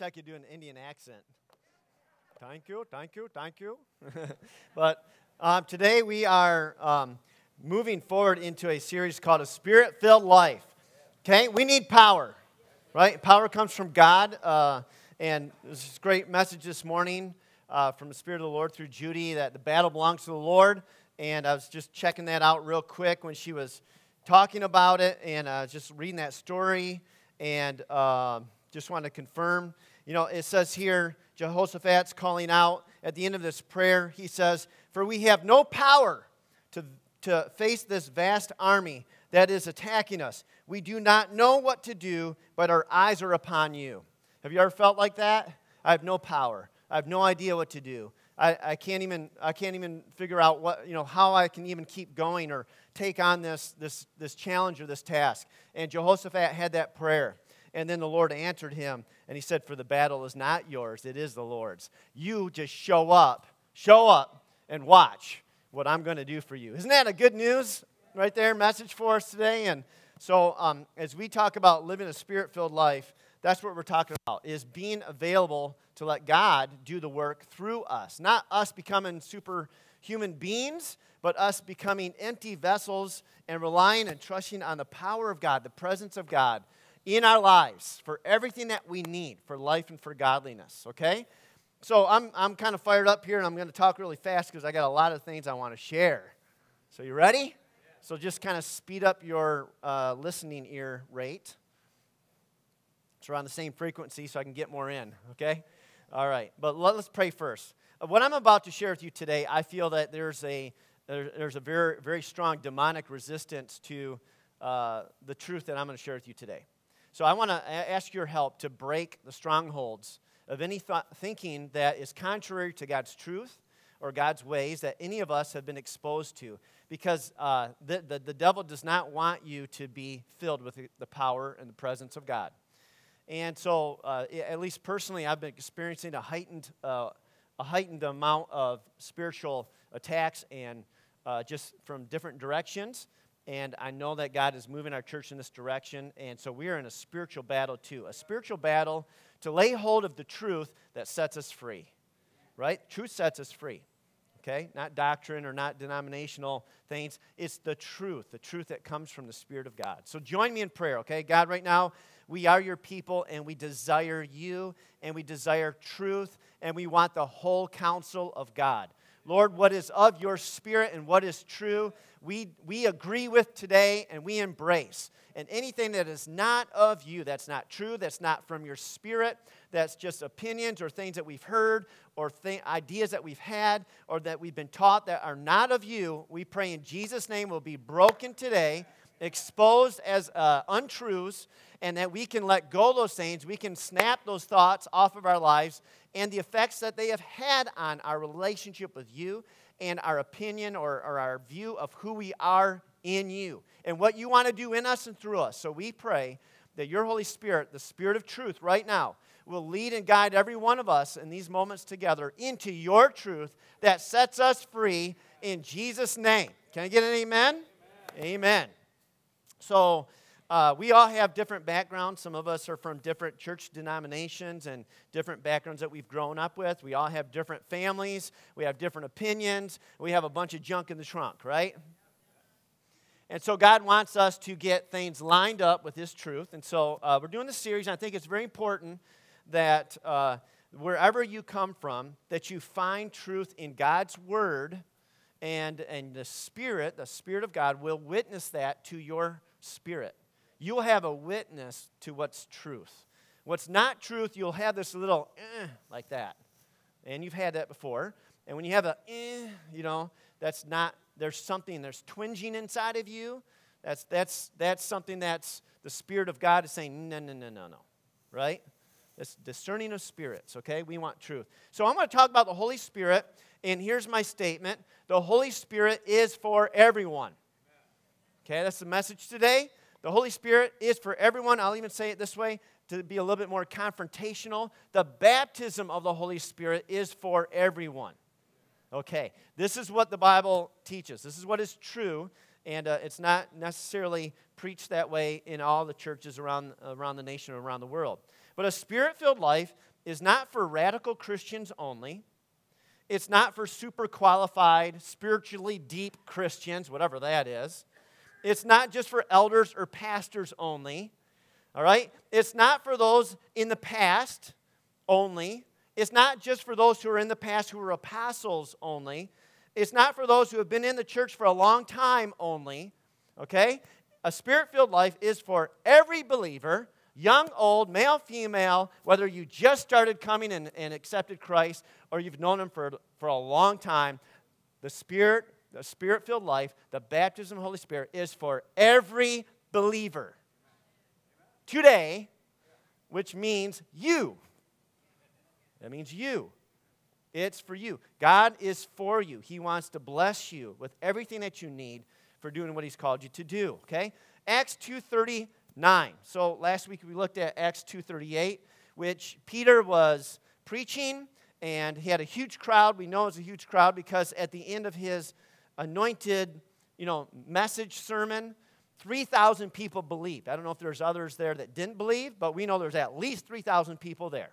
I could do an Indian accent. Thank you, thank you, thank you. but um, today we are um, moving forward into a series called A Spirit Filled Life. Okay, we need power, right? Power comes from God. Uh, and this is a great message this morning uh, from the Spirit of the Lord through Judy that the battle belongs to the Lord. And I was just checking that out real quick when she was talking about it and uh, just reading that story and uh, just wanted to confirm. You know, it says here, Jehoshaphat's calling out at the end of this prayer. He says, For we have no power to, to face this vast army that is attacking us. We do not know what to do, but our eyes are upon you. Have you ever felt like that? I have no power. I have no idea what to do. I, I, can't even, I can't even figure out what, you know, how I can even keep going or take on this, this, this challenge or this task. And Jehoshaphat had that prayer. And then the Lord answered him, and he said, For the battle is not yours, it is the Lord's. You just show up, show up, and watch what I'm going to do for you. Isn't that a good news right there, message for us today? And so, um, as we talk about living a spirit filled life, that's what we're talking about, is being available to let God do the work through us. Not us becoming superhuman beings, but us becoming empty vessels and relying and trusting on the power of God, the presence of God in our lives for everything that we need for life and for godliness, okay? So I'm, I'm kind of fired up here and I'm going to talk really fast because I got a lot of things I want to share. So, you ready? So, just kind of speed up your uh, listening ear rate. It's around the same frequency so I can get more in, okay? All right, but let, us pray first. What I'm about to share with you today, I feel that there's a, there's a very, very strong demonic resistance to uh, the truth that I'm going to share with you today. So I want to ask your help to break the strongholds of any th- thinking that is contrary to God's truth or God's ways that any of us have been exposed to. Because uh, the, the, the, devil does not want you to be filled with the, power and the presence of God. And so, uh, at least personally, I've been experiencing a heightened, uh, a heightened amount of spiritual attacks and uh, just from different directions and I know that God is moving our church in this direction. And so we are in a spiritual battle too a spiritual battle to lay hold of the truth that sets us free, right? Truth sets us free, okay? Not doctrine or not denominational things. It's the truth, the truth that comes from the Spirit of God. So join me in prayer, okay? God, right now, we are your people and we desire you and we desire truth and we want the whole counsel of God. Lord, what is of your spirit and what is true, we, we agree with today and we embrace. And anything that is not of you, that's not true, that's not from your spirit, that's just opinions or things that we've heard or th- ideas that we've had or that we've been taught that are not of you, we pray in Jesus' name will be broken today, exposed as uh, untruths, and that we can let go those things. We can snap those thoughts off of our lives and the effects that they have had on our relationship with you and our opinion or, or our view of who we are in you and what you want to do in us and through us. So we pray that your Holy Spirit, the Spirit of truth, right now, will lead and guide every one of us in these moments together into your truth that sets us free in Jesus' name. Can I get an amen? Amen. amen. So, uh, we all have different backgrounds. Some of us are from different church denominations and different backgrounds that we've grown up with. We all have different families. We have different opinions. We have a bunch of junk in the trunk, right? And so God wants us to get things lined up with His truth. And so uh, we're doing this series, and I think it's very important that uh, wherever you come from, that you find truth in God's Word, and, and the Spirit, the Spirit of God, will witness that to your spirit you'll have a witness to what's truth. What's not truth, you'll have this little eh, like that. And you've had that before. And when you have a eh, you know, that's not, there's something, there's twinging inside of you. That's, that's, that's something that's the Spirit of God is saying, no, no, no, no, no. Right? It's discerning of spirits, okay? We want truth. So I'm going to talk about the Holy Spirit, and here's my statement the Holy Spirit is for everyone. Okay, that's the message today. The Holy Spirit is for everyone. I'll even say it this way to be a little bit more confrontational. The baptism of the Holy Spirit is for everyone. Okay, this is what the Bible teaches. This is what is true, and uh, it's not necessarily preached that way in all the churches around, around the nation or around the world. But a spirit filled life is not for radical Christians only. It's not for super qualified, spiritually deep Christians, whatever that is. It's not just for elders or pastors only. All right? It's not for those in the past only. It's not just for those who are in the past who were apostles only. It's not for those who have been in the church for a long time only. Okay? A spirit filled life is for every believer, young, old, male, female, whether you just started coming and, and accepted Christ or you've known Him for, for a long time. The Spirit, the Spirit filled life, the baptism of the Holy Spirit is for every believer. Today, which means you. That means you. It's for you. God is for you. He wants to bless you with everything that you need for doing what he's called you to do, okay? Acts 2:39. So last week we looked at Acts 2:38, which Peter was preaching and he had a huge crowd. We know it's a huge crowd because at the end of his anointed, you know, message sermon, 3,000 people believed. I don't know if there's others there that didn't believe, but we know there's at least 3,000 people there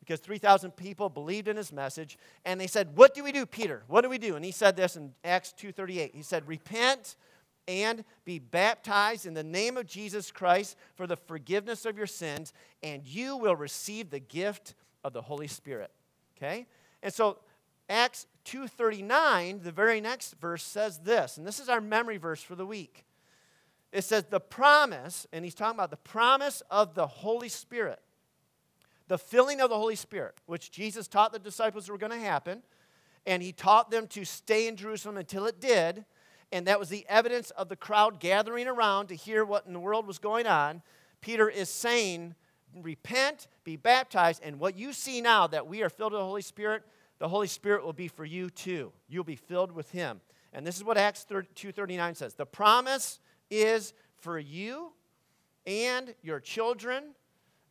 because 3,000 people believed in his message. And they said, What do we do, Peter? What do we do? And he said this in Acts 2.38. He said, Repent and be baptized in the name of Jesus Christ for the forgiveness of your sins, and you will receive the gift of the Holy Spirit. Okay? And so Acts 2:39, the very next verse says this, and this is our memory verse for the week. It says the promise, and he's talking about the promise of the Holy Spirit the filling of the Holy Spirit, which Jesus taught the disciples were going to happen, and he taught them to stay in Jerusalem until it did, and that was the evidence of the crowd gathering around to hear what in the world was going on. Peter is saying, Repent, be baptized, and what you see now that we are filled with the Holy Spirit, the Holy Spirit will be for you too. You'll be filled with Him. And this is what Acts 2:39 says. The promise is for you and your children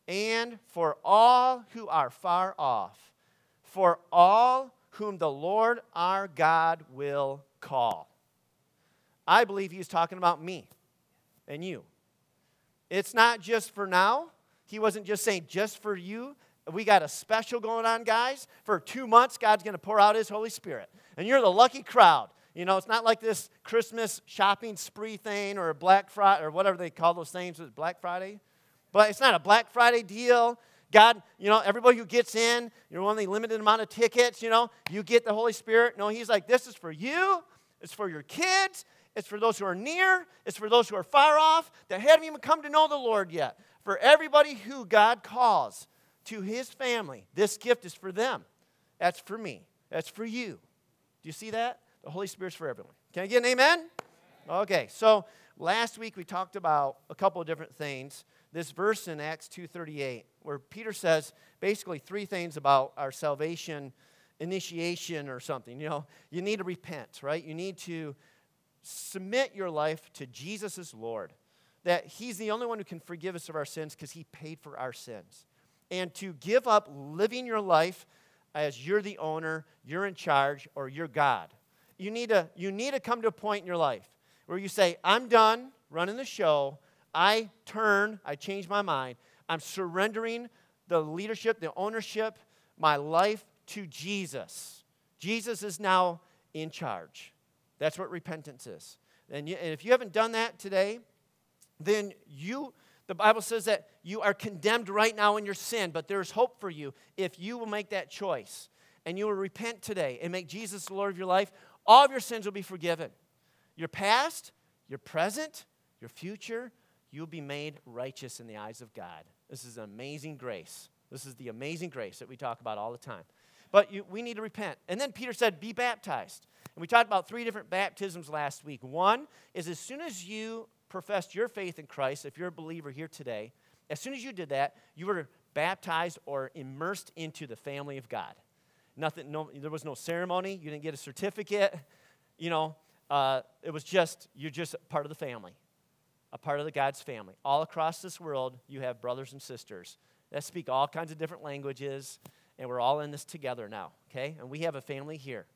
and for all who are far off, for all whom the Lord our God will call. I believe he's talking about me and you. It's not just for now. He wasn't just saying just for you. We got a special going on, guys. For two months, God's going to pour out his Holy Spirit. And you're the lucky crowd. You know, it's not like this Christmas shopping spree thing or a Black Friday or whatever they call those things. Was Black Friday? But it's not a Black Friday deal. God, you know, everybody who gets in, you're only limited amount of tickets, you know, you get the Holy Spirit. No, He's like, this is for you, it's for your kids, it's for those who are near, it's for those who are far off that haven't even come to know the Lord yet. For everybody who God calls to His family, this gift is for them. That's for me, that's for you. Do you see that? The Holy Spirit's for everyone. Can I get an amen? Okay, so last week we talked about a couple of different things this verse in Acts 2:38 where Peter says basically three things about our salvation initiation or something. You know, you need to repent, right? You need to submit your life to Jesus as Lord. That he's the only one who can forgive us of our sins because he paid for our sins. And to give up living your life as you're the owner, you're in charge, or you're God. You need to, you need to come to a point in your life where you say, I'm done running the show. I turn, I change my mind. I'm surrendering the leadership, the ownership, my life to Jesus. Jesus is now in charge. That's what repentance is. And, you, and if you haven't done that today, then you, the Bible says that you are condemned right now in your sin, but there's hope for you if you will make that choice and you will repent today and make Jesus the Lord of your life. All of your sins will be forgiven. Your past, your present, your future, you'll be made righteous in the eyes of God. This is amazing grace. This is the amazing grace that we talk about all the time. But you, we need to repent. And then Peter said, Be baptized. And we talked about three different baptisms last week. One is as soon as you professed your faith in Christ, if you're a believer here today, as soon as you did that, you were baptized or immersed into the family of God. Nothing, no, there was no ceremony. You didn't get a certificate. You know, uh, it was just, you're just part of the family a part of the God's family. All across this world, you have brothers and sisters that speak all kinds of different languages, and we're all in this together now, okay? And we have a family here.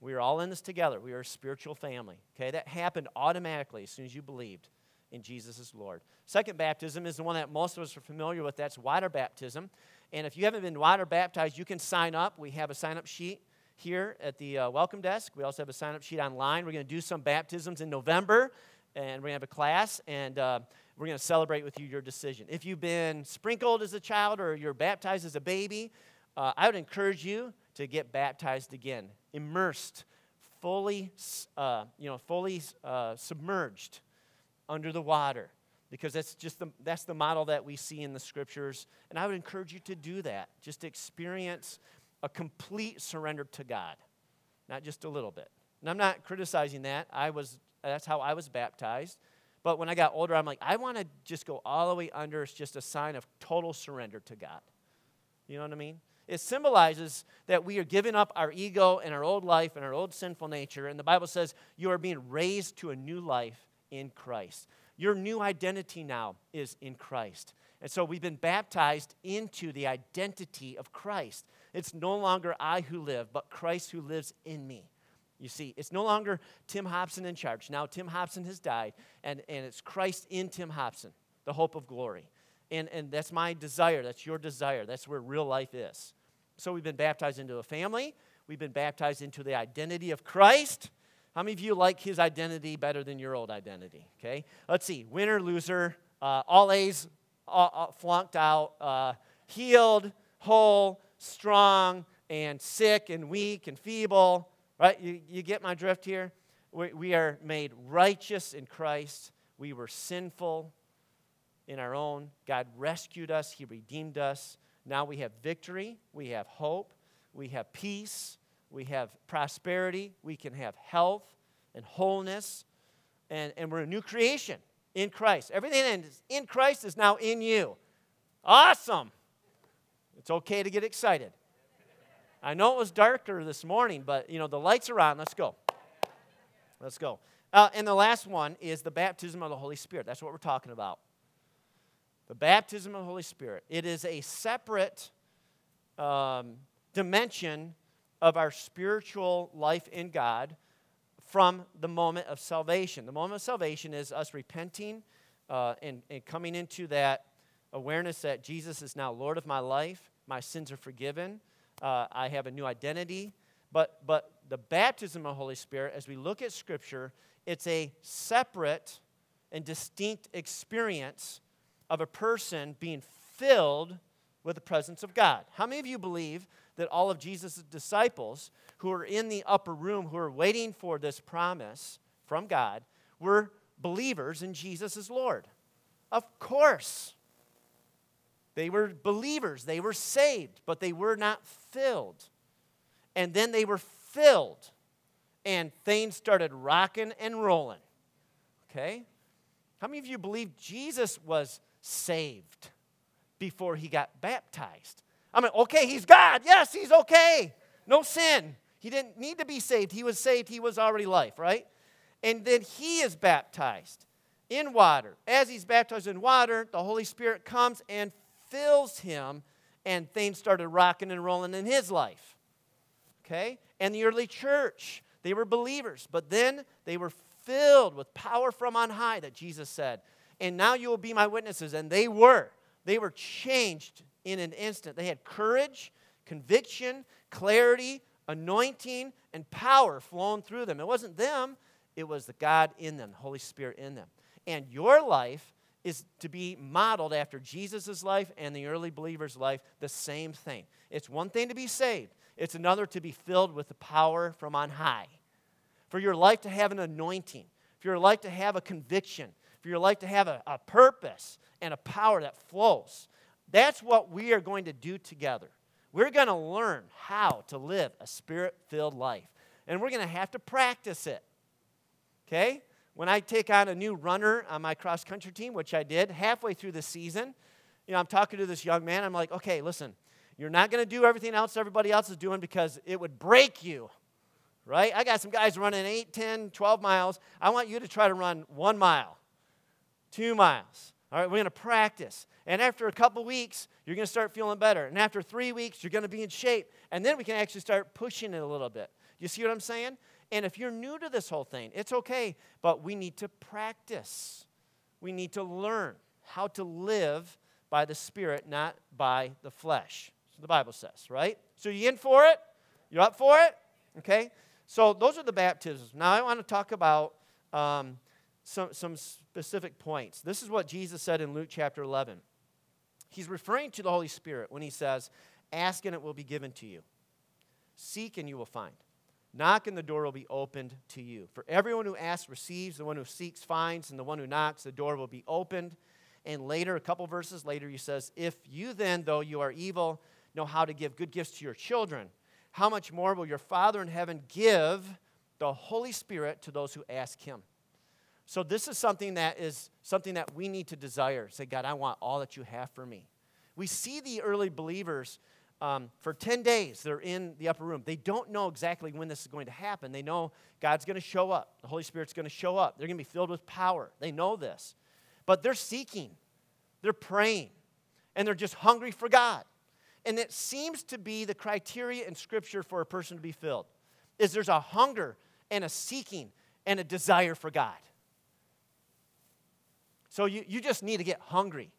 We are all in this together. We are a spiritual family, okay? That happened automatically as soon as you believed in Jesus as Lord. Second baptism is the one that most of us are familiar with. That's water baptism. And if you haven't been water baptized, you can sign up. We have a sign up sheet here at the uh, welcome desk. We also have a sign up sheet online. We're going to do some baptisms in November, and we're going to have a class, and uh, we're going to celebrate with you your decision. If you've been sprinkled as a child or you're baptized as a baby, uh, I would encourage you to get baptized again, immersed, fully, uh, you know, fully uh, submerged under the water because that's just the, that's the model that we see in the scriptures. And I would encourage you to do that, just experience a complete surrender to God, not just a little bit. And I'm not criticizing that. I was, that's how I was baptized. But when I got older, I'm like, I want to just go all the way under. It's just a sign of total surrender to God. You know what I mean? It symbolizes that we are giving up our ego and our old life and our old sinful nature. And the Bible says you are being raised to a new life in Christ. Your new identity now is in Christ. And so we've been baptized into the identity of Christ. It's no longer I who live, but Christ who lives in me. You see, it's no longer Tim Hobson in charge. Now Tim Hobson has died, and, and it's Christ in Tim Hobson, the hope of glory. And, and that's my desire. That's your desire. That's where real life is. So we've been baptized into a family. We've been baptized into the identity of Christ. How many of you like his identity better than your old identity? Okay, let's see. Winner, loser, uh, all A's, uh, uh, flunked out, uh, healed, whole, strong, and sick, and weak, and feeble. Right? You, you get my drift here? We, we are made righteous in Christ. We were sinful in our own. God rescued us, He redeemed us. Now we have victory, we have hope, we have peace, we have prosperity, we can have health and wholeness, and, and we're a new creation in Christ. Everything that is in Christ is now in you. Awesome! It's okay to get excited. I know it was darker this morning, but you know, the lights are on. Let's go. Let's go. Uh, and the last one is the baptism of the Holy Spirit. That's what we're talking about. The baptism of the Holy Spirit. It is a separate um, dimension of our spiritual life in God from the moment of salvation. The moment of salvation is us repenting uh, and, and coming into that awareness that Jesus is now Lord of my life, my sins are forgiven, uh, I have a new identity. But, but the baptism of the Holy Spirit, as we look at Scripture, it's a separate and distinct experience of a person being filled with the presence of God. How many of you believe that all of Jesus' disciples who are in the upper room, who are waiting for this promise from God, were believers in Jesus as Lord? Of course. They were believers, they were saved, but they were not filled. And then they were filled, and things started rocking and rolling. Okay? How many of you believe Jesus was saved before he got baptized? I mean, okay, he's God. Yes, he's okay. No sin. He didn't need to be saved. He was saved. He was already life, right? And then he is baptized in water. As he's baptized in water, the Holy Spirit comes and fills him, and things started rocking and rolling in his life. Okay? And the early church, they were believers, but then they were filled with power from on high that Jesus said. And now you will be my witnesses. And they were. They were changed in an instant. They had courage, conviction, clarity, anointing, and power flowing through them. It wasn't them, it was the God in them, the Holy Spirit in them. And your life is to be modeled after Jesus' life and the early believers' life, the same thing. It's one thing to be saved, it's another to be filled with the power from on high. For your life to have an anointing, for your life to have a conviction, for your life to have a, a purpose and a power that flows. That's what we are going to do together. We're going to learn how to live a spirit filled life. And we're going to have to practice it. Okay? When I take on a new runner on my cross country team, which I did halfway through the season, you know, I'm talking to this young man. I'm like, okay, listen, you're not going to do everything else everybody else is doing because it would break you, right? I got some guys running 8, 10, 12 miles. I want you to try to run one mile, two miles. All right, we're going to practice. And after a couple weeks, you're going to start feeling better. And after three weeks, you're going to be in shape. And then we can actually start pushing it a little bit. You see what I'm saying? And if you're new to this whole thing, it's okay, but we need to practice. We need to learn how to live by the Spirit, not by the flesh. So the Bible says, right? So you in for it? You up for it? Okay? So those are the baptisms. Now I want to talk about um, some, some specific points. This is what Jesus said in Luke chapter 11. He's referring to the Holy Spirit when he says, Ask and it will be given to you. Seek and you will find. Knock and the door will be opened to you. For everyone who asks receives, the one who seeks finds, and the one who knocks, the door will be opened. And later, a couple verses later, he says, If you then, though you are evil, know how to give good gifts to your children, how much more will your Father in heaven give the Holy Spirit to those who ask him? So this is something that is something that we need to desire. Say, God, I want all that you have for me. We see the early believers um, for 10 days, they're in the upper room. They don't know exactly when this is going to happen. They know God's going to show up, the Holy Spirit's going to show up. They're going to be filled with power. They know this. But they're seeking, they're praying, and they're just hungry for God. And it seems to be the criteria in Scripture for a person to be filled is there's a hunger and a seeking and a desire for God. So you, you just need to get hungry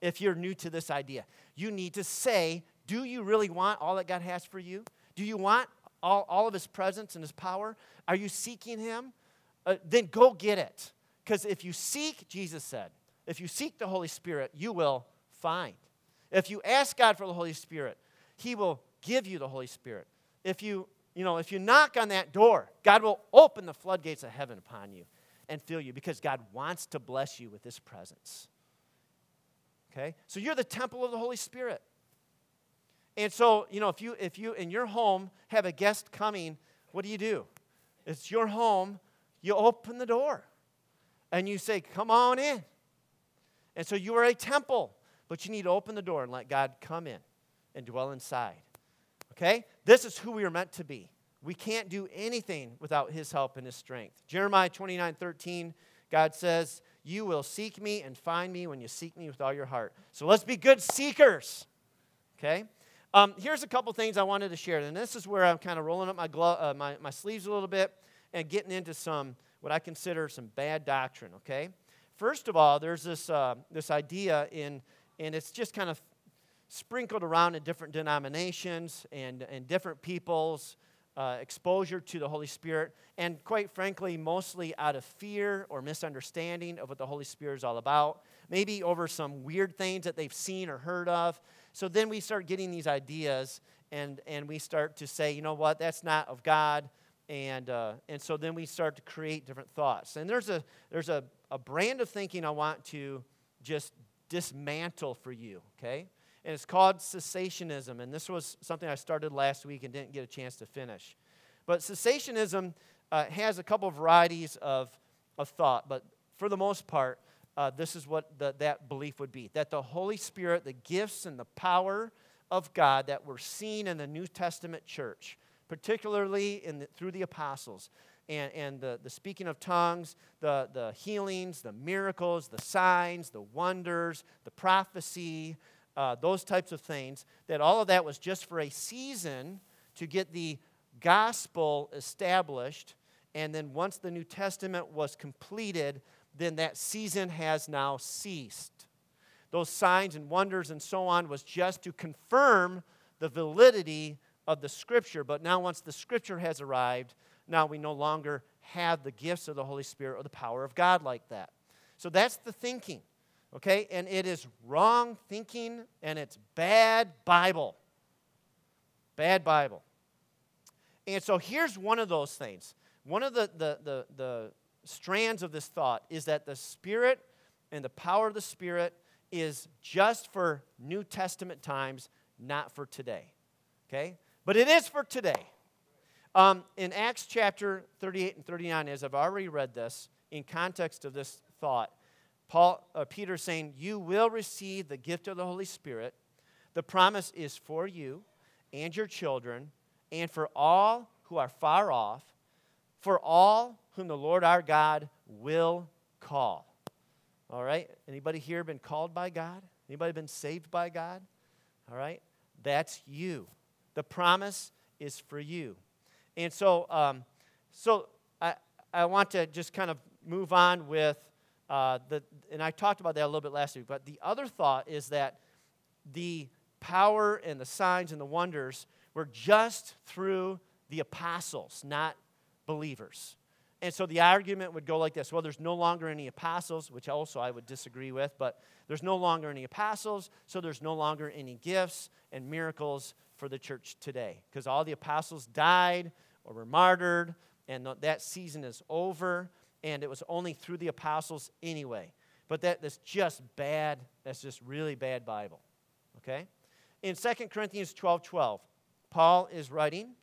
if you're new to this idea. You need to say, Do you really want all that God has for you? Do you want all, all of His presence and His power? Are you seeking Him? Uh, then go get it. Because if you seek, Jesus said, if you seek the Holy Spirit, you will find. If you ask God for the Holy Spirit, He will give you the Holy Spirit. If you, you know, if you knock on that door, God will open the floodgates of heaven upon you and fill you because God wants to bless you with His presence. Okay? So you're the temple of the Holy Spirit. And so, you know, if you if you in your home have a guest coming, what do you do? It's your home, you open the door and you say, "Come on in." And so you are a temple, but you need to open the door and let God come in and dwell inside. Okay? This is who we are meant to be. We can't do anything without his help and his strength. Jeremiah 29 13, God says, You will seek me and find me when you seek me with all your heart. So let's be good seekers. Okay? Um, here's a couple things I wanted to share. And this is where I'm kind of rolling up my, glo- uh, my, my sleeves a little bit and getting into some, what I consider some bad doctrine, okay? First of all, there's this, uh, this idea in, and it's just kind of sprinkled around in different denominations and, and different peoples uh, exposure to the Holy Spirit, and quite frankly, mostly out of fear or misunderstanding of what the Holy Spirit is all about, maybe over some weird things that they've seen or heard of. So then we start getting these ideas, and, and we start to say, you know what, that's not of God. And, uh, and so then we start to create different thoughts. And there's, a, there's a, a brand of thinking I want to just dismantle for you, okay? And it's called cessationism. And this was something I started last week and didn't get a chance to finish. But cessationism uh, has a couple varieties of, of thought, but for the most part, uh, this is what the, that belief would be that the Holy Spirit, the gifts and the power of God that were seen in the New Testament church, particularly in the, through the apostles, and, and the, the speaking of tongues, the, the healings, the miracles, the signs, the wonders, the prophecy, uh, those types of things, that all of that was just for a season to get the gospel established. And then once the New Testament was completed, then that season has now ceased. Those signs and wonders and so on was just to confirm the validity of the Scripture. But now, once the Scripture has arrived, now we no longer have the gifts of the Holy Spirit or the power of God like that. So that's the thinking. Okay? And it is wrong thinking and it's bad Bible. Bad Bible. And so here's one of those things. One of the, the, the, the strands of this thought is that the Spirit and the power of the Spirit is just for New Testament times, not for today. Okay? But it is for today. Um, in Acts chapter 38 and 39, as I've already read this, in context of this thought, Paul, uh, Peter saying, You will receive the gift of the Holy Spirit. The promise is for you and your children, and for all who are far off, for all whom the Lord our God will call. All right? Anybody here been called by God? Anybody been saved by God? All right? That's you. The promise is for you. And so, um, so I, I want to just kind of move on with uh, the, and I talked about that a little bit last week, but the other thought is that the power and the signs and the wonders were just through the apostles, not believers. And so the argument would go like this well, there's no longer any apostles, which also I would disagree with, but there's no longer any apostles, so there's no longer any gifts and miracles for the church today because all the apostles died or were martyred, and that season is over, and it was only through the apostles anyway. But that, that's just bad. That's just really bad Bible. Okay? In 2 Corinthians 12 12, Paul is writing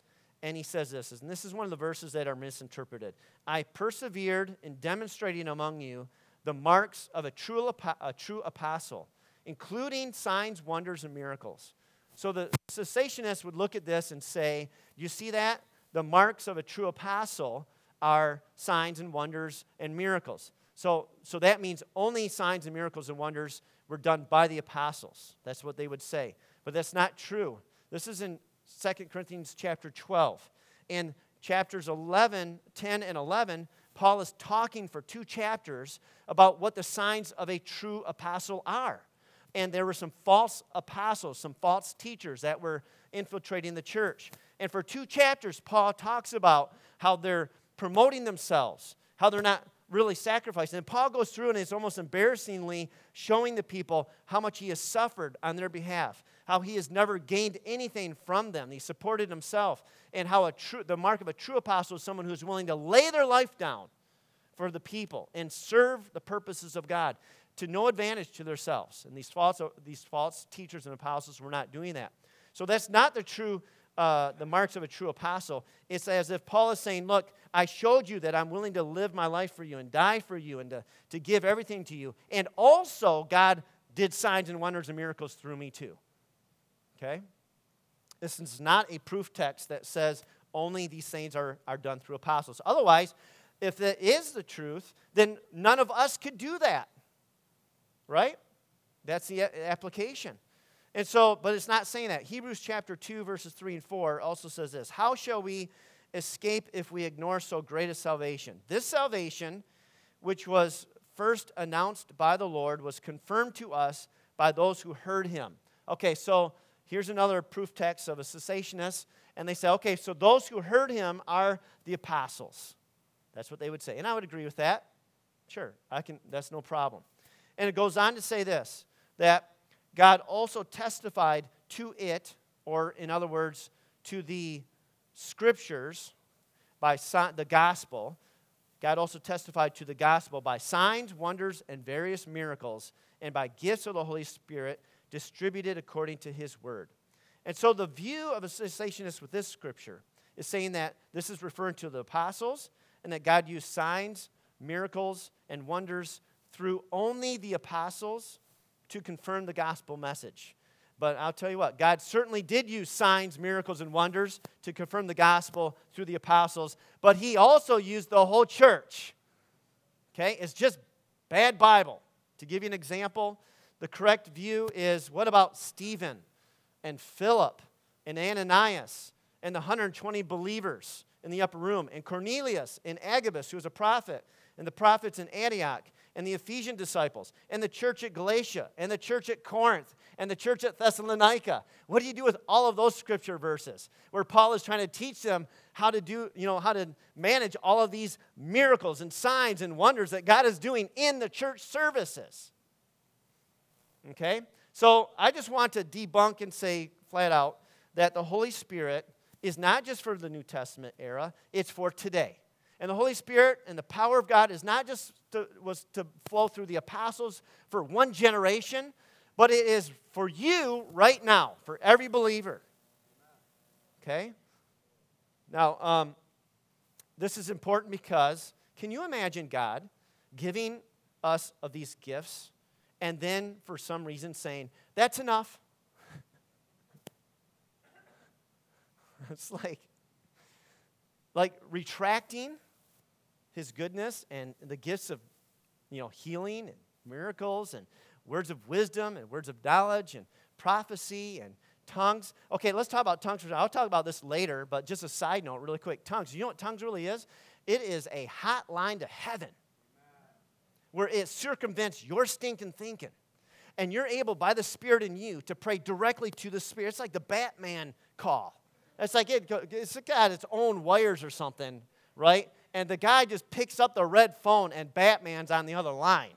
and he says this, and this is one of the verses that are misinterpreted. I persevered in demonstrating among you the marks of a true, a true apostle, including signs, wonders, and miracles. So the cessationists would look at this and say, You see that? The marks of a true apostle are signs and wonders and miracles. So, so that means only signs and miracles and wonders were done by the apostles. That's what they would say. But that's not true. This is in 2 Corinthians chapter 12. In chapters 11, 10, and 11, Paul is talking for two chapters about what the signs of a true apostle are. And there were some false apostles, some false teachers that were infiltrating the church. And for two chapters, Paul talks about how they're promoting themselves, how they're not really sacrificing. And Paul goes through and it's almost embarrassingly showing the people how much he has suffered on their behalf, how he has never gained anything from them. He supported himself, and how a true, the mark of a true apostle is someone who's willing to lay their life down for the people and serve the purposes of God to no advantage to themselves. And these false, these false teachers and apostles were not doing that. So that's not the true, uh, the marks of a true apostle. It's as if Paul is saying, Look, I showed you that I'm willing to live my life for you and die for you and to, to give everything to you. And also, God did signs and wonders and miracles through me too. Okay? This is not a proof text that says only these things are, are done through apostles. Otherwise, if that is the truth, then none of us could do that. Right? That's the application. And so, but it's not saying that. Hebrews chapter 2, verses 3 and 4 also says this How shall we escape if we ignore so great a salvation? This salvation, which was first announced by the Lord, was confirmed to us by those who heard him. Okay, so Here's another proof text of a cessationist. And they say, okay, so those who heard him are the apostles. That's what they would say. And I would agree with that. Sure, I can, that's no problem. And it goes on to say this that God also testified to it, or in other words, to the scriptures by the gospel. God also testified to the gospel by signs, wonders, and various miracles, and by gifts of the Holy Spirit distributed according to his word. And so the view of a cessationist with this scripture is saying that this is referring to the apostles and that God used signs, miracles, and wonders through only the apostles to confirm the gospel message. But I'll tell you what, God certainly did use signs, miracles, and wonders to confirm the gospel through the apostles, but He also used the whole church. Okay? It's just bad Bible. To give you an example, the correct view is what about Stephen and Philip and Ananias and the 120 believers in the upper room and Cornelius and Agabus, who was a prophet, and the prophets in Antioch and the Ephesian disciples and the church at Galatia and the church at Corinth and the church at Thessalonica. What do you do with all of those scripture verses where Paul is trying to teach them how to do, you know, how to manage all of these miracles and signs and wonders that God is doing in the church services? Okay? So I just want to debunk and say flat out that the Holy Spirit is not just for the New Testament era, it's for today. And the Holy Spirit and the power of God is not just to, was to flow through the apostles for one generation, but it is for you right now, for every believer. Okay? Now, um, this is important because can you imagine God giving us of these gifts and then for some reason saying, That's enough. it's like, like retracting his goodness and the gifts of you know healing and miracles and words of wisdom and words of knowledge and prophecy and tongues. Okay, let's talk about tongues. I'll talk about this later, but just a side note, really quick. Tongues. You know what tongues really is? It is a hotline to heaven. where it circumvents your stinking thinking. And you're able, by the Spirit in you, to pray directly to the Spirit. It's like the Batman call. It's like it, it's got its own wires or something, right? And the guy just picks up the red phone and Batman's on the other line.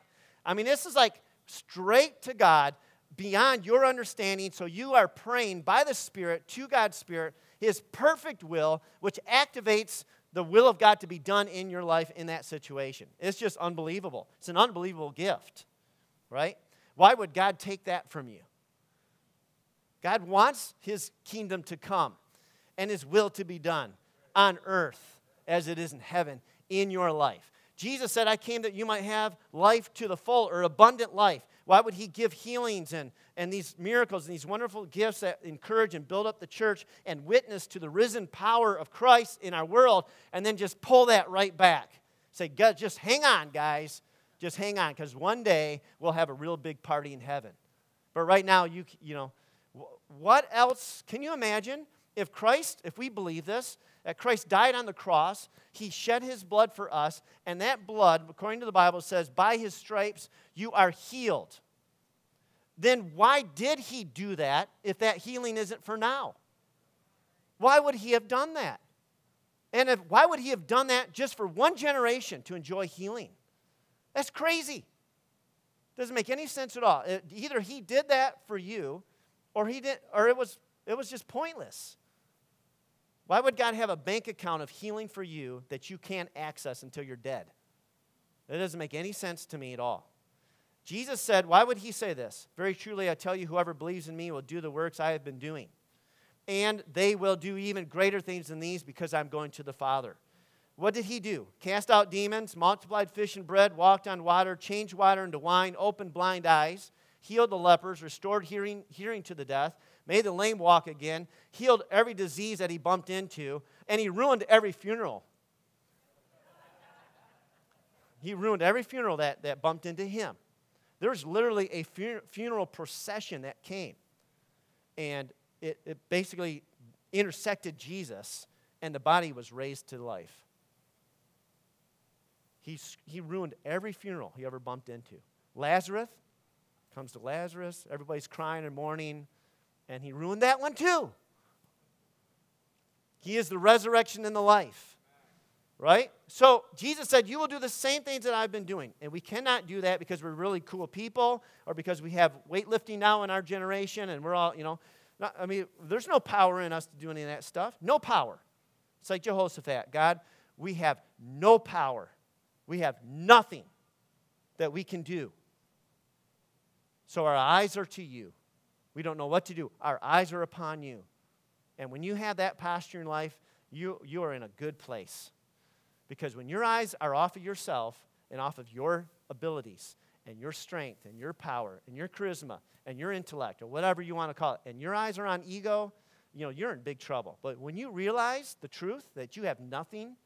I mean, this is like straight to God, beyond your understanding. So you are praying by the Spirit to God's Spirit, His perfect will, which activates the will of God to be done in your life in that situation. It's just unbelievable. It's an unbelievable gift, right? Why would God take that from you? God wants His kingdom to come and His will to be done on earth as it is in heaven in your life. Jesus said, I came that you might have life to the full or abundant life. Why would he give healings and, and these miracles and these wonderful gifts that encourage and build up the church and witness to the risen power of Christ in our world and then just pull that right back? Say, God, just hang on, guys. Just hang on, because one day we'll have a real big party in heaven. But right now, you, you know, what else? Can you imagine if Christ, if we believe this, that Christ died on the cross, he shed his blood for us, and that blood, according to the Bible, says, by his stripes you are healed. Then why did he do that if that healing isn't for now? Why would he have done that? And if, why would he have done that just for one generation to enjoy healing? That's crazy. Doesn't make any sense at all. It, either he did that for you, or he didn't, or it was it was just pointless. Why would God have a bank account of healing for you that you can't access until you're dead? That doesn't make any sense to me at all. Jesus said, Why would he say this? Very truly, I tell you, whoever believes in me will do the works I have been doing. And they will do even greater things than these because I'm going to the Father. What did he do? Cast out demons, multiplied fish and bread, walked on water, changed water into wine, opened blind eyes, healed the lepers, restored hearing, hearing to the deaf made the lame walk again, healed every disease that he bumped into, and he ruined every funeral. He ruined every funeral that, that bumped into him. There was literally a funeral procession that came, and it, it basically intersected Jesus, and the body was raised to life. He, he ruined every funeral he ever bumped into. Lazarus comes to Lazarus, everybody's crying and mourning. And he ruined that one too. He is the resurrection and the life. Right? So Jesus said, You will do the same things that I've been doing. And we cannot do that because we're really cool people or because we have weightlifting now in our generation and we're all, you know, not, I mean, there's no power in us to do any of that stuff. No power. It's like Jehoshaphat. God, we have no power. We have nothing that we can do. So our eyes are to you. We don't know what to do. Our eyes are upon you. And when you have that posture in life, you, you are in a good place. Because when your eyes are off of yourself and off of your abilities and your strength and your power and your charisma and your intellect or whatever you want to call it, and your eyes are on ego, you know, you're in big trouble. But when you realize the truth that you have nothing,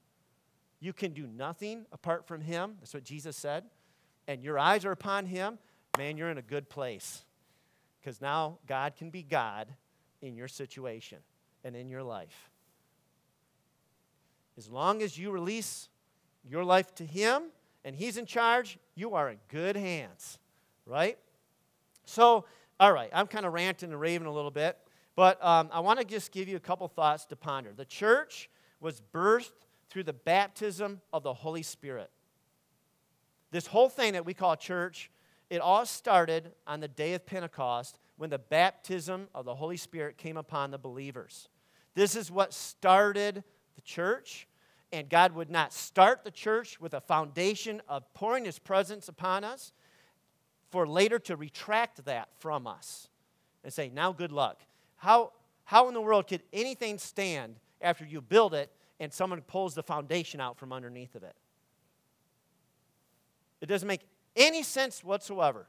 you can do nothing apart from Him, that's what Jesus said, and your eyes are upon Him, man, you're in a good place because now God can be God in your situation and in your life. As long as you release your life to Him and He's in charge, you are in good hands, right? So, all right, I'm kind of ranting and raving a little bit, but um, I want to just give you a couple thoughts to ponder. The church was birthed through the baptism of the Holy Spirit. This whole thing that we call church it all started on the day of Pentecost when the baptism of the Holy Spirit came upon the believers. This is what started the church, and God would not start the church with a foundation of pouring His presence upon us for later to retract that from us and say, now good luck. How, how in the world could anything stand after you build it and someone pulls the foundation out from underneath of it? It doesn't make any sense whatsoever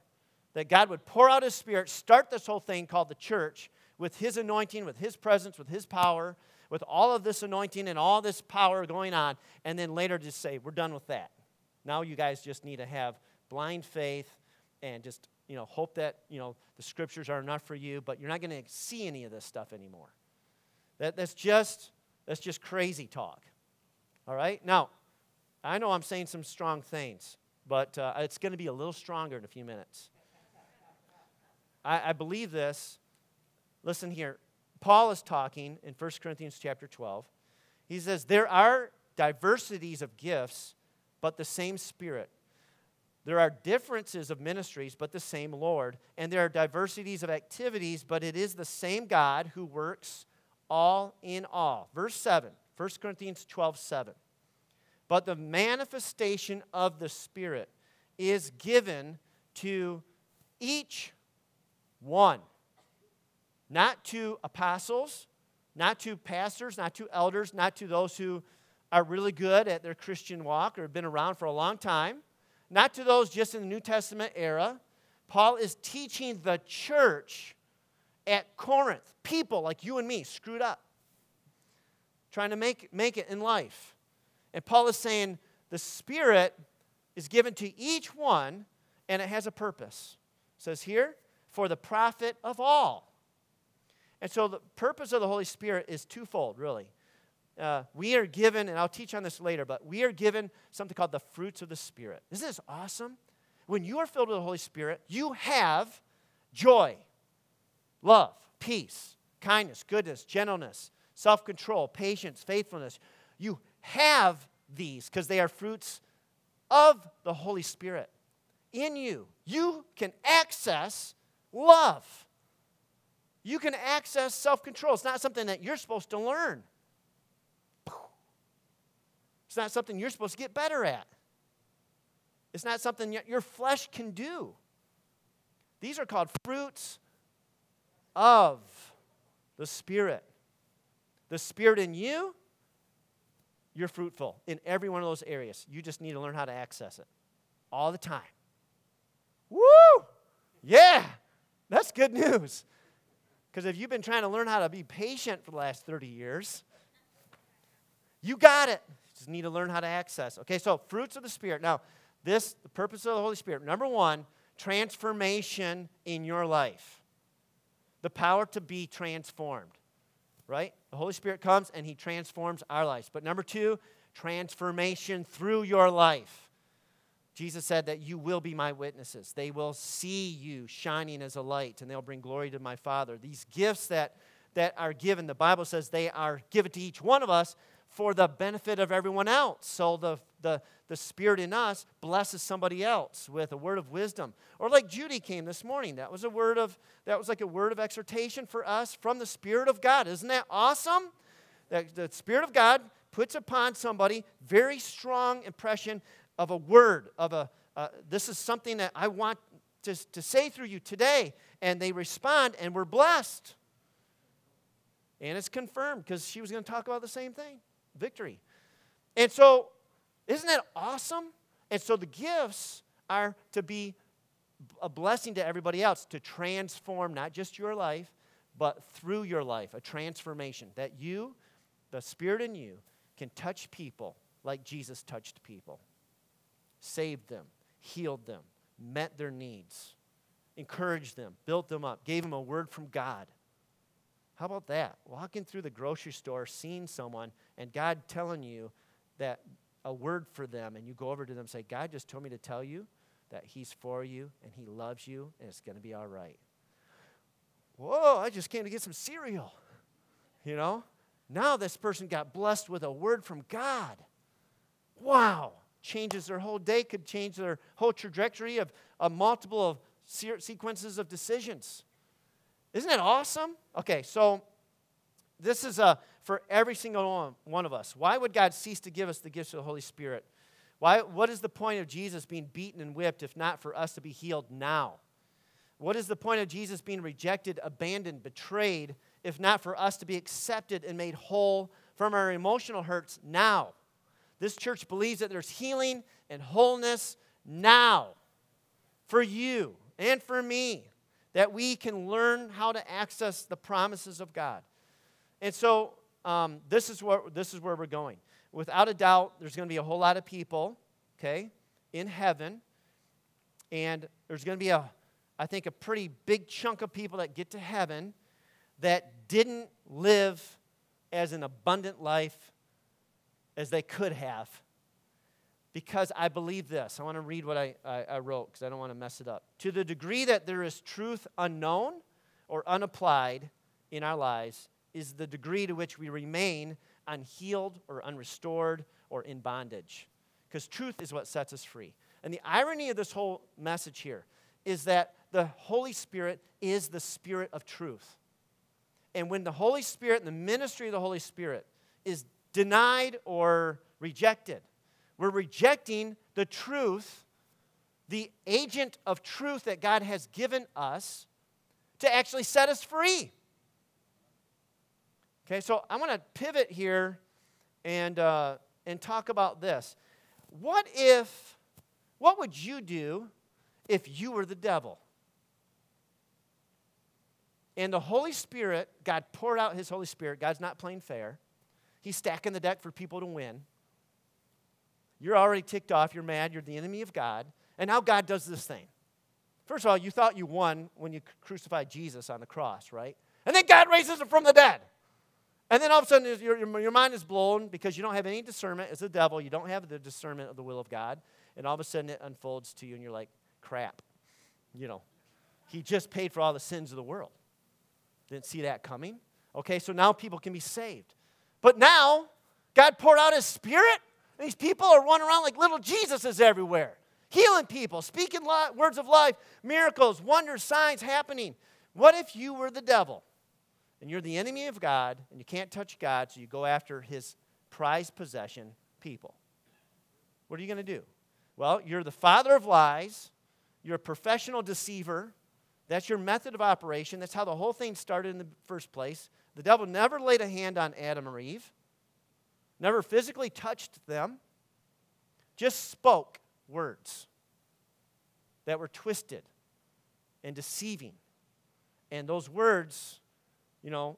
that God would pour out His Spirit, start this whole thing called the church with His anointing, with His presence, with His power, with all of this anointing and all this power going on, and then later just say, We're done with that. Now you guys just need to have blind faith and just you know hope that you know the scriptures are enough for you but you're not going to see any of this stuff anymore. That, that's just that's just crazy talk. All right? Now i know i'm saying some strong things but uh, it's going to be a little stronger in a few minutes. I, I believe this. Listen here. Paul is talking in 1 Corinthians chapter 12. He says, There are diversities of gifts, but the same Spirit. There are differences of ministries, but the same Lord. And there are diversities of activities, but it is the same God who works all in all. Verse 7, 1 Corinthians 12 7. But the manifestation of the Spirit is given to each one, not to apostles, not to pastors, not to elders, not to those who are really good at their Christian walk or have been around for a long time, not to those just in the New Testament era. Paul is teaching the church at Corinth, people like you and me, screwed up, trying to make, make it in life. And Paul is saying the Spirit is given to each one and it has a purpose. It says here, for the profit of all. And so the purpose of the Holy Spirit is twofold, really. Uh, we are given, and I'll teach on this later, but we are given something called the fruits of the Spirit. Isn't this awesome? When you are filled with the Holy Spirit, you have joy, love, peace, kindness, goodness, gentleness, self control, patience, faithfulness. You have these because they are fruits of the Holy Spirit in you. You can access love. You can access self control. It's not something that you're supposed to learn, it's not something you're supposed to get better at. It's not something your flesh can do. These are called fruits of the Spirit. The Spirit in you you're fruitful in every one of those areas. You just need to learn how to access it all the time. Woo! Yeah, that's good news. Because if you've been trying to learn how to be patient for the last 30 years, you got it. You just need to learn how to access. Okay, so fruits of the Spirit. Now, this, the purpose of the Holy Spirit. Number one, transformation in your life. The power to be transformed right? The Holy Spirit comes and He transforms our lives. But number two, transformation through your life. Jesus said that you will be my witnesses. They will see you shining as a light and they'll bring glory to my Father. These gifts that, that are given, the Bible says they are given to each one of us for the benefit of everyone else. So the, the, the Spirit in us blesses somebody else with a word of wisdom. Or like Judy came this morning, that was a word of that was like a word of exhortation for us from the Spirit of God. Isn't that awesome? That the Spirit of God puts upon somebody very strong impression of a word, of a uh, this is something that I want to, to say through you today. And they respond, and we're blessed. And it's confirmed because she was going to talk about the same thing victory. And so, isn't that awesome? And so, the gifts are to be a blessing to everybody else, to transform not just your life, but through your life, a transformation that you, the Spirit in you, can touch people like Jesus touched people, saved them, healed them, met their needs, encouraged them, built them up, gave them a word from God. How about that? Walking through the grocery store, seeing someone, and God telling you that a word for them, and you go over to them and say, God just told me to tell you that He's for you and He loves you, and it's going to be all right. Whoa, I just came to get some cereal. You know? Now this person got blessed with a word from God. Wow. Changes their whole day, could change their whole trajectory of a multiple of sequences of decisions. Isn't that awesome? Okay, so this is a, for every single one of us. Why would God cease to give us the gifts of the Holy Spirit? Why, what is the point of Jesus being beaten and whipped if not for us to be healed now? What is the point of Jesus being rejected, abandoned, betrayed, if not for us to be accepted and made whole from our emotional hurts now? This church believes that there's healing and wholeness now for you and for me that we can learn how to access the promises of God. And so um, this, is where, this is where we're going. Without a doubt, there's going to be a whole lot of people, okay, in heaven. And there's going to be a, I think, a pretty big chunk of people that get to heaven that didn't live as an abundant life as they could have. Because I believe this. I want to read what I, I, I wrote because I don't want to mess it up. To the degree that there is truth unknown or unapplied in our lives, is the degree to which we remain unhealed or unrestored or in bondage. Because truth is what sets us free. And the irony of this whole message here is that the Holy Spirit is the Spirit of truth. And when the Holy Spirit and the ministry of the Holy Spirit is denied or rejected, we're rejecting the truth, the agent of truth that God has given us to actually set us free. Okay, so I want to pivot here and, uh, and talk about this. What if, what would you do if you were the devil? And the Holy Spirit, God poured out His Holy Spirit. God's not playing fair. He's stacking the deck for people to win. You're already ticked off. You're mad. You're the enemy of God. And now God does this thing. First of all, you thought you won when you crucified Jesus on the cross, right? And then God raises him from the dead. And then all of a sudden, your, your, your mind is blown because you don't have any discernment as a devil. You don't have the discernment of the will of God. And all of a sudden, it unfolds to you, and you're like, crap. You know, he just paid for all the sins of the world. Didn't see that coming. Okay, so now people can be saved. But now, God poured out his spirit these people are running around like little Jesuses everywhere, healing people, speaking li- words of life, miracles, wonders, signs happening. What if you were the devil and you're the enemy of God and you can't touch God, so you go after his prized possession, people? What are you going to do? Well, you're the father of lies, you're a professional deceiver. That's your method of operation. That's how the whole thing started in the first place. The devil never laid a hand on Adam or Eve never physically touched them, just spoke words that were twisted and deceiving. And those words, you know,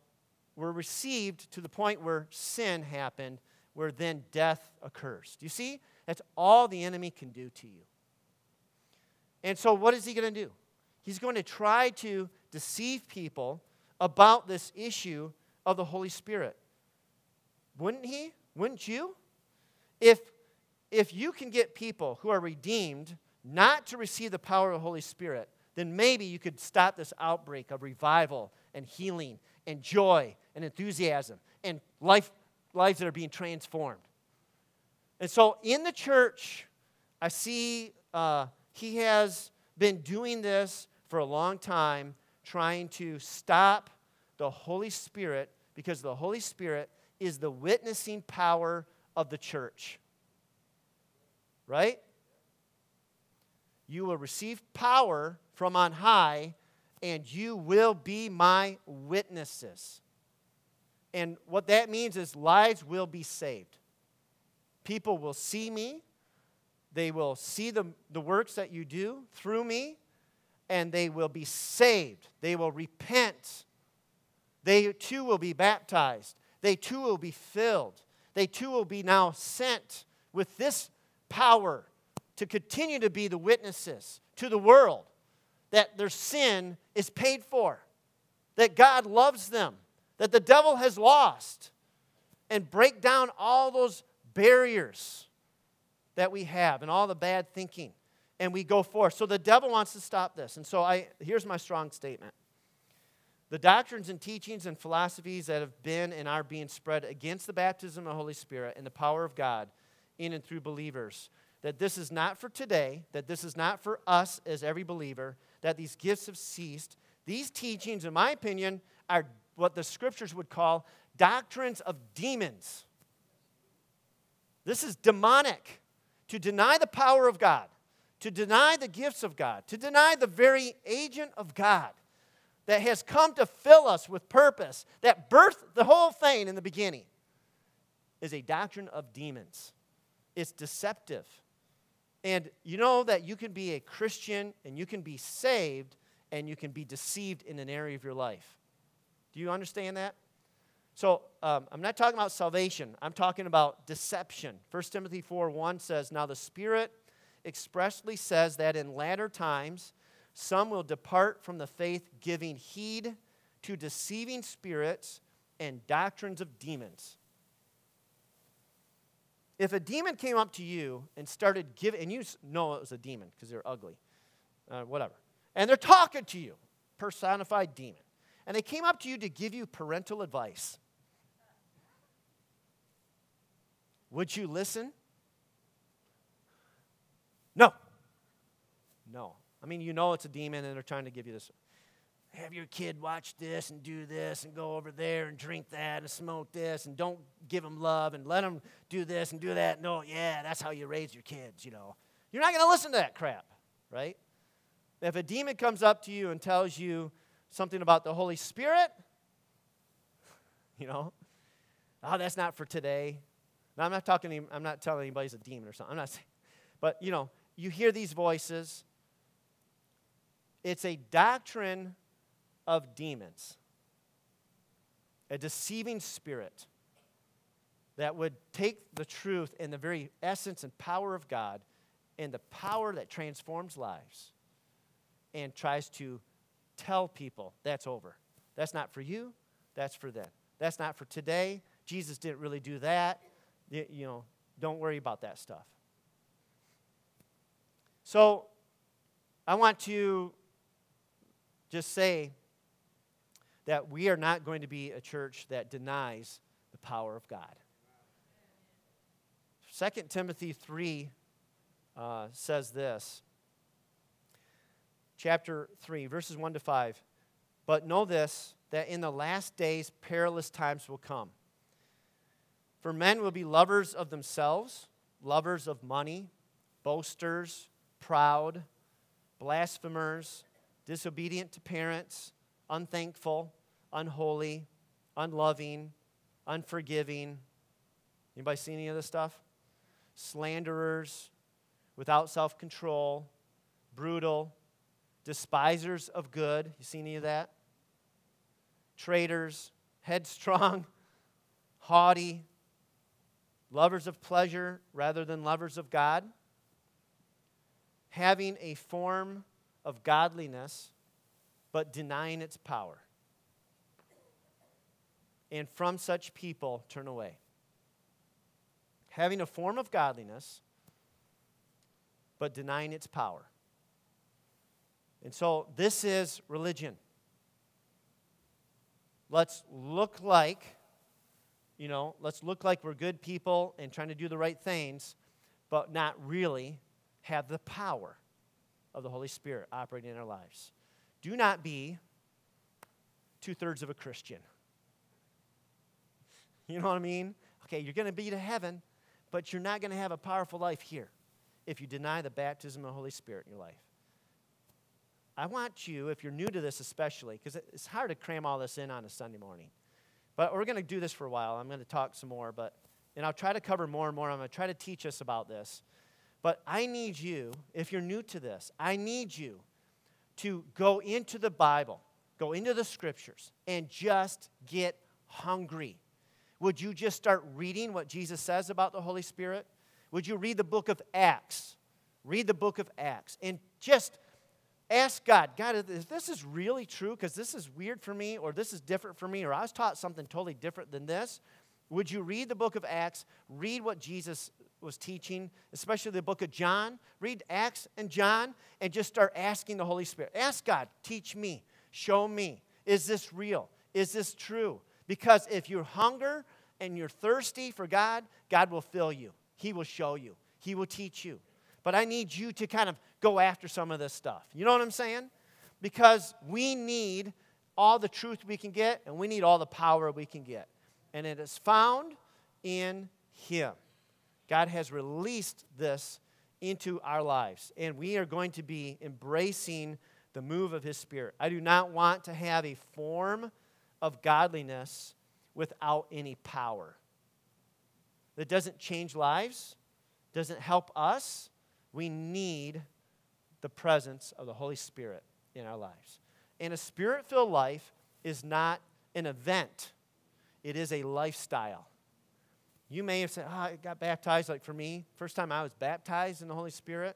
were received to the point where sin happened, where then death occurs. Do you see? That's all the enemy can do to you. And so, what is he going to do? He's going to try to deceive people about this issue of the Holy Spirit. Wouldn't he? Wouldn't you? If, if you can get people who are redeemed not to receive the power of the Holy Spirit, then maybe you could stop this outbreak of revival and healing and joy and enthusiasm and life, lives that are being transformed. And so in the church, I see uh, he has been doing this for a long time, trying to stop the Holy Spirit because the Holy Spirit is the witnessing power of the church. Right? You will receive power from on high, and you will be my witnesses. And what that means is lives will be saved. People will see me, they will see the, the works that you do through me, and they will be saved. They will repent. They too will be baptized they too will be filled. They too will be now sent with this power to continue to be the witnesses to the world that their sin is paid for, that God loves them, that the devil has lost, and break down all those barriers that we have and all the bad thinking. And we go forth. So the devil wants to stop this. And so I here's my strong statement. The doctrines and teachings and philosophies that have been and are being spread against the baptism of the Holy Spirit and the power of God in and through believers, that this is not for today, that this is not for us as every believer, that these gifts have ceased. These teachings, in my opinion, are what the scriptures would call doctrines of demons. This is demonic to deny the power of God, to deny the gifts of God, to deny the very agent of God that has come to fill us with purpose, that birthed the whole thing in the beginning, is a doctrine of demons. It's deceptive. And you know that you can be a Christian and you can be saved and you can be deceived in an area of your life. Do you understand that? So um, I'm not talking about salvation, I'm talking about deception. 1 Timothy 4 1 says, Now the Spirit expressly says that in latter times, some will depart from the faith, giving heed to deceiving spirits and doctrines of demons. if a demon came up to you and started giving, and you know it was a demon because they're ugly, uh, whatever, and they're talking to you, personified demon, and they came up to you to give you parental advice, would you listen? No. I mean, you know it's a demon and they're trying to give you this. Have your kid watch this and do this and go over there and drink that and smoke this and don't give them love and let them do this and do that. No, yeah, that's how you raise your kids, you know. You're not going to listen to that crap, right? If a demon comes up to you and tells you something about the Holy Spirit, you know, oh, that's not for today. Now, I'm not talking, I'm not telling anybody's a demon or something. I'm not saying, but, you know, you hear these voices. It's a doctrine of demons, a deceiving spirit that would take the truth and the very essence and power of God and the power that transforms lives and tries to tell people that's over. That's not for you, that's for them. That's not for today. Jesus didn't really do that. You know, don't worry about that stuff. So, I want to just say that we are not going to be a church that denies the power of God. 2 Timothy 3 uh, says this. Chapter 3, verses 1 to 5. But know this, that in the last days perilous times will come. For men will be lovers of themselves, lovers of money, boasters, proud, blasphemers, disobedient to parents, unthankful, unholy, unloving, unforgiving. Anybody see any of this stuff? Slanderers, without self control, brutal, despisers of good. You see any of that? Traitors, headstrong, haughty, lovers of pleasure rather than lovers of God, having a form of godliness but denying its power. And from such people, turn away. Having a form of godliness, but denying its power. And so, this is religion. Let's look like, you know, let's look like we're good people and trying to do the right things, but not really have the power of the Holy Spirit operating in our lives. Do not be two thirds of a Christian. You know what I mean? Okay, you're going to be to heaven, but you're not going to have a powerful life here if you deny the baptism of the Holy Spirit in your life. I want you, if you're new to this especially, because it's hard to cram all this in on a Sunday morning. But we're going to do this for a while. I'm going to talk some more, but and I'll try to cover more and more. I'm going to try to teach us about this. But I need you, if you're new to this, I need you to go into the Bible, go into the scriptures, and just get hungry. Would you just start reading what Jesus says about the Holy Spirit? Would you read the book of Acts? Read the book of Acts and just ask God, God, if this is really true, because this is weird for me, or this is different for me, or I was taught something totally different than this, would you read the book of Acts, read what Jesus was teaching, especially the book of John. Read Acts and John and just start asking the Holy Spirit. Ask God, teach me, show me. Is this real? Is this true? Because if you're hunger and you're thirsty for God, God will fill you. He will show you. He will teach you. But I need you to kind of go after some of this stuff. You know what I'm saying? Because we need all the truth we can get and we need all the power we can get. And it is found in Him. God has released this into our lives, and we are going to be embracing the move of His Spirit. I do not want to have a form of godliness without any power. That doesn't change lives, doesn't help us. We need the presence of the Holy Spirit in our lives. And a spirit filled life is not an event, it is a lifestyle. You may have said, oh, I got baptized. Like for me, first time I was baptized in the Holy Spirit,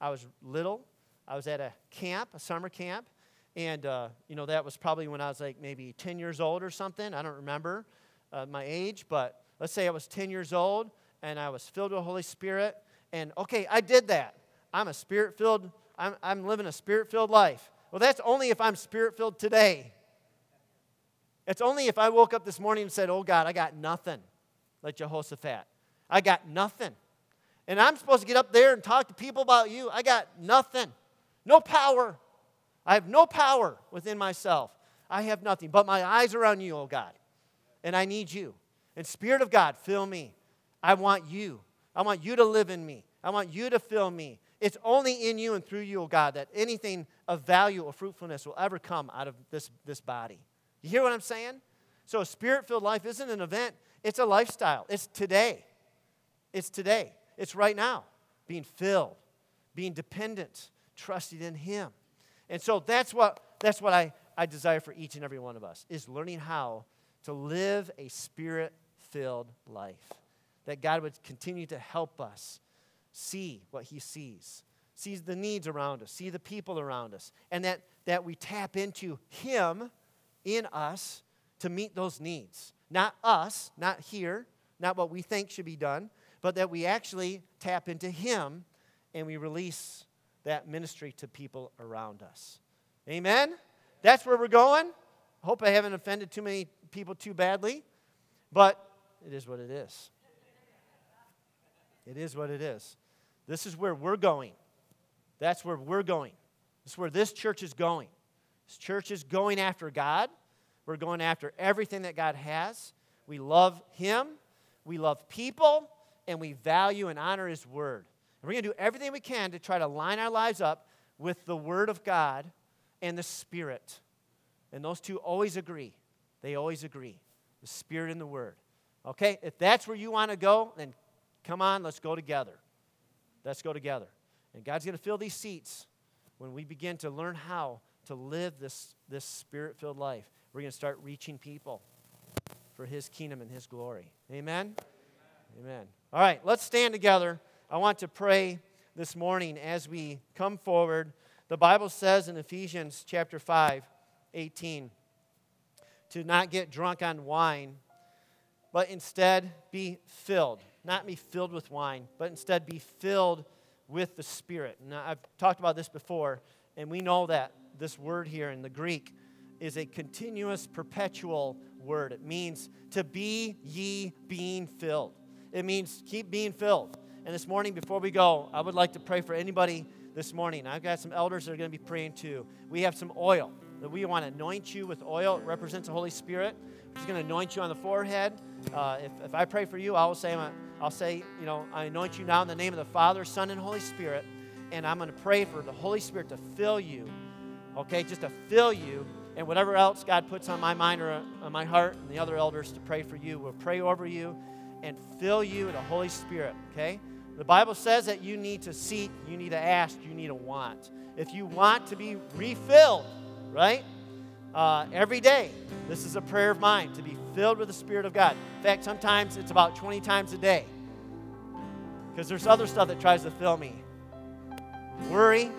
I was little. I was at a camp, a summer camp. And, uh, you know, that was probably when I was like maybe 10 years old or something. I don't remember uh, my age, but let's say I was 10 years old. and I was filled with the Holy Spirit. And okay, I did that. I'm a spirit filled, I'm, I'm living a spirit filled life. Well, that's only if I'm spirit filled today. It's only if I woke up this morning and said, Oh God, I got nothing, like Jehoshaphat. I got nothing. And I'm supposed to get up there and talk to people about you. I got nothing. No power. I have no power within myself. I have nothing. But my eyes are on you, oh God. And I need you. And Spirit of God, fill me. I want you. I want you to live in me. I want you to fill me. It's only in you and through you, oh God, that anything of value or fruitfulness will ever come out of this, this body. You hear what I'm saying? So a spirit filled life isn't an event, it's a lifestyle. It's today. It's today. It's right now. Being filled, being dependent, trusting in Him. And so that's what, that's what I, I desire for each and every one of us is learning how to live a spirit filled life. That God would continue to help us see what He sees, sees the needs around us, see the people around us, and that, that we tap into Him in us to meet those needs. Not us, not here, not what we think should be done, but that we actually tap into Him and we release that ministry to people around us. Amen? That's where we're going. Hope I haven't offended too many people too badly, but it is what it is. It is what it is. This is where we're going. That's where we're going. This is where this church is going. This church is going after God. We're going after everything that God has. We love Him, we love people, and we value and honor His Word. And we're going to do everything we can to try to line our lives up with the Word of God and the Spirit. And those two always agree. They always agree the Spirit and the Word. Okay? If that's where you want to go, then come on, let's go together. Let's go together. And God's going to fill these seats when we begin to learn how to live this, this spirit filled life. We're going to start reaching people for His kingdom and His glory. Amen? Amen? Amen. All right, let's stand together. I want to pray this morning as we come forward. The Bible says in Ephesians chapter 5, 18, to not get drunk on wine, but instead be filled. Not be filled with wine, but instead be filled with the Spirit. Now, I've talked about this before, and we know that this word here in the Greek is a continuous, perpetual word. It means to be ye being filled. It means keep being filled. And this morning, before we go, I would like to pray for anybody this morning. I've got some elders that are going to be praying too. We have some oil that we want to anoint you with oil. It represents the Holy Spirit. Just going to anoint you on the forehead. Uh, if, if I pray for you, I will say, I'll say, you know, I anoint you now in the name of the Father, Son, and Holy Spirit. And I'm going to pray for the Holy Spirit to fill you, okay, just to fill you. And whatever else God puts on my mind or on my heart, and the other elders to pray for you, we'll pray over you and fill you with the Holy Spirit, okay? The Bible says that you need to seek, you need to ask, you need to want. If you want to be refilled, right? Uh, every day, this is a prayer of mine to be filled with the Spirit of God. In fact, sometimes it's about 20 times a day because there's other stuff that tries to fill me worry,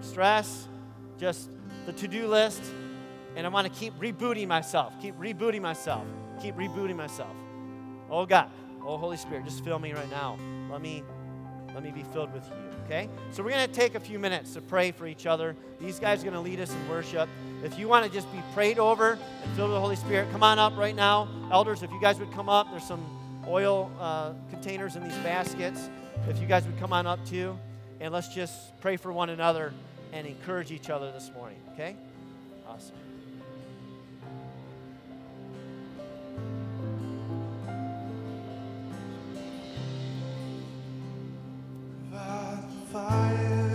stress, just the to do list. And I want to keep rebooting myself, keep rebooting myself, keep rebooting myself. Oh God, oh Holy Spirit, just fill me right now. Let me, let me be filled with you. Okay? So we're going to take a few minutes to pray for each other. These guys are going to lead us in worship. If you want to just be prayed over and filled with the Holy Spirit, come on up right now. Elders, if you guys would come up, there's some oil uh, containers in these baskets. If you guys would come on up too, and let's just pray for one another and encourage each other this morning. Okay? Awesome. I'll